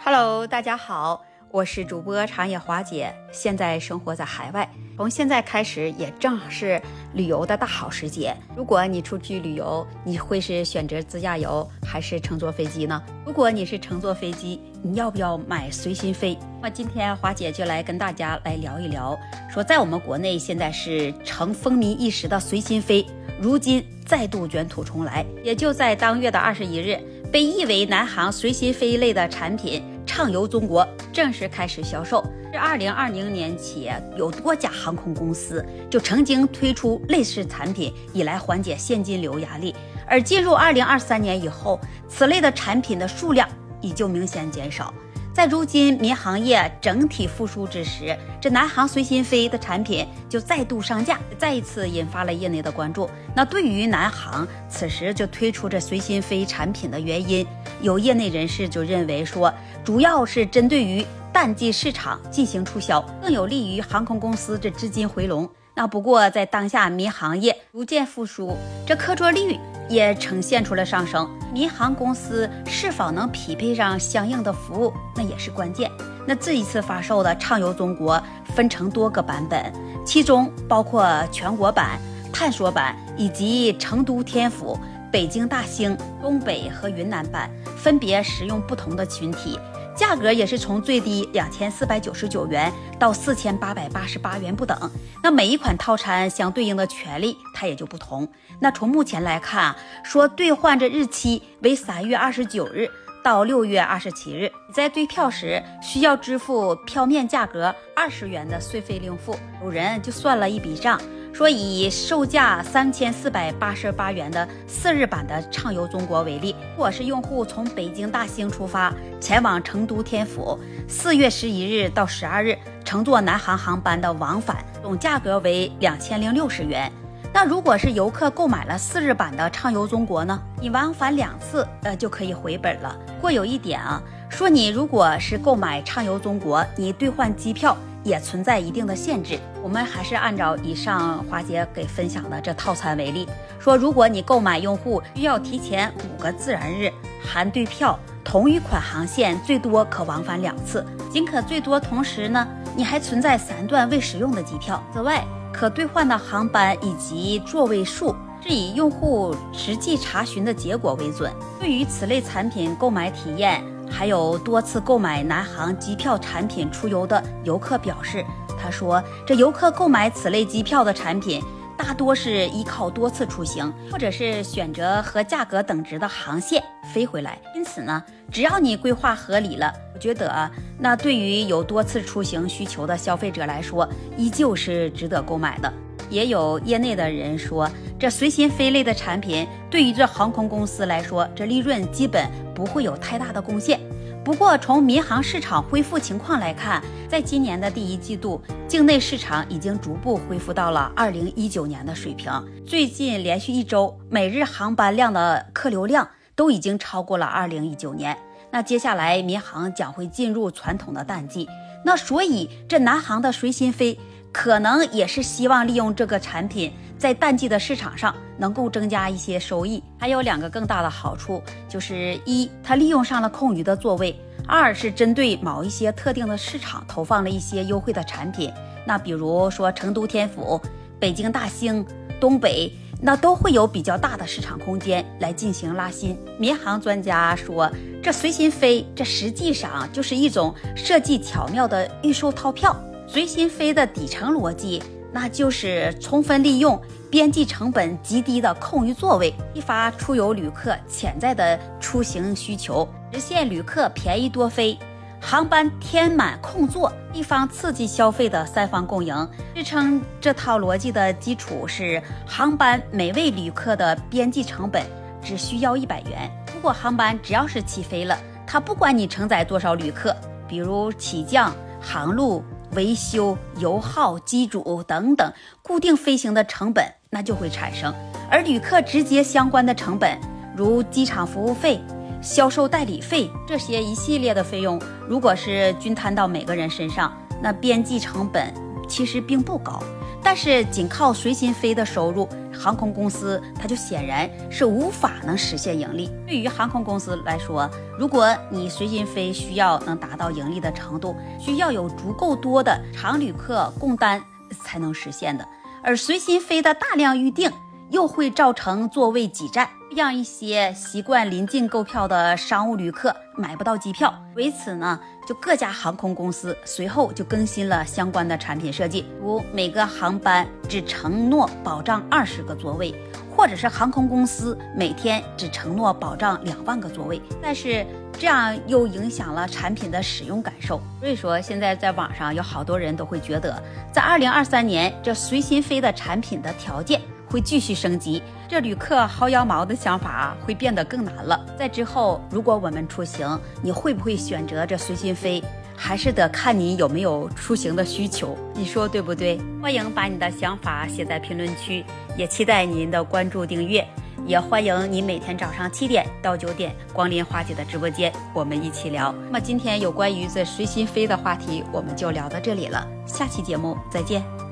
Hello，大家好，我是主播长野华姐，现在生活在海外。从现在开始，也正好是旅游的大好时节。如果你出去旅游，你会是选择自驾游还是乘坐飞机呢？如果你是乘坐飞机，你要不要买随心飞？那今天华姐就来跟大家来聊一聊，说在我们国内现在是成风靡一时的随心飞，如今再度卷土重来。也就在当月的二十一日，被誉为南航随心飞类的产品畅游中国正式开始销售。自二零二零年起，有多家航空公司就曾经推出类似产品，以来缓解现金流压力。而进入二零二三年以后，此类的产品的数量已就明显减少。在如今民航业整体复苏之时，这南航随心飞的产品就再度上架，再一次引发了业内的关注。那对于南航此时就推出这随心飞产品的原因，有业内人士就认为说，主要是针对于。淡季市场进行促销，更有利于航空公司这资金回笼。那不过在当下民航业逐渐复苏，这客座率也呈现出了上升。民航公司是否能匹配上相应的服务，那也是关键。那这一次发售的畅游中国分成多个版本，其中包括全国版、探索版以及成都天府、北京大兴、东北和云南版，分别适用不同的群体。价格也是从最低两千四百九十九元到四千八百八十八元不等。那每一款套餐相对应的权利它也就不同。那从目前来看啊，说兑换这日期为三月二十九日到六月二十七日。在兑票时需要支付票面价格二十元的税费另付。有人就算了一笔账。说以售价三千四百八十八元的四日版的畅游中国为例，如果是用户从北京大兴出发前往成都天府，四月十一日到十二日乘坐南航航班的往返，总价格为两千零六十元。那如果是游客购买了四日版的畅游中国呢？你往返两次，呃就可以回本了。过有一点啊，说你如果是购买畅游中国，你兑换机票。也存在一定的限制，我们还是按照以上华姐给分享的这套餐为例，说如果你购买用户需要提前五个自然日含兑票，同一款航线最多可往返两次，仅可最多同时呢，你还存在三段未使用的机票。此外，可兑换的航班以及座位数是以用户实际查询的结果为准。对于此类产品购买体验。还有多次购买南航机票产品出游的游客表示，他说，这游客购买此类机票的产品，大多是依靠多次出行，或者是选择和价格等值的航线飞回来。因此呢，只要你规划合理了，我觉得啊那对于有多次出行需求的消费者来说，依旧是值得购买的。也有业内的人说，这随心飞类的产品对于这航空公司来说，这利润基本不会有太大的贡献。不过，从民航市场恢复情况来看，在今年的第一季度，境内市场已经逐步恢复到了二零一九年的水平。最近连续一周，每日航班量的客流量都已经超过了二零一九年。那接下来，民航将会进入传统的淡季。那所以，这南航的随心飞。可能也是希望利用这个产品在淡季的市场上能够增加一些收益。还有两个更大的好处，就是一，它利用上了空余的座位；二是针对某一些特定的市场投放了一些优惠的产品。那比如说成都天府、北京大兴、东北，那都会有比较大的市场空间来进行拉新。民航专家说，这随心飞这实际上就是一种设计巧妙的预售套票。随心飞的底层逻辑，那就是充分利用边际成本极低的空余座位，激发出游旅客潜在的出行需求，实现旅客便宜多飞、航班填满空座、地方刺激消费的三方共赢。支撑这套逻辑的基础是，航班每位旅客的边际成本只需要一百元。如果航班只要是起飞了，它不管你承载多少旅客，比如起降、航路。维修、油耗、机组等等固定飞行的成本，那就会产生；而旅客直接相关的成本，如机场服务费、销售代理费这些一系列的费用，如果是均摊到每个人身上，那边际成本其实并不高。但是仅靠随心飞的收入，航空公司它就显然是无法能实现盈利。对于航空公司来说，如果你随心飞需要能达到盈利的程度，需要有足够多的常旅客供单才能实现的，而随心飞的大量预订。又会造成座位挤占，让一些习惯临近购票的商务旅客买不到机票。为此呢，就各家航空公司随后就更新了相关的产品设计，如每个航班只承诺保障二十个座位，或者是航空公司每天只承诺保障两万个座位。但是这样又影响了产品的使用感受。所以说，现在在网上有好多人都会觉得，在二零二三年这随心飞的产品的条件。会继续升级，这旅客薅羊毛的想法会变得更难了。在之后，如果我们出行，你会不会选择这随心飞？还是得看你有没有出行的需求，你说对不对？欢迎把你的想法写在评论区，也期待您的关注订阅，也欢迎你每天早上七点到九点光临花姐的直播间，我们一起聊。那么今天有关于这随心飞的话题，我们就聊到这里了，下期节目再见。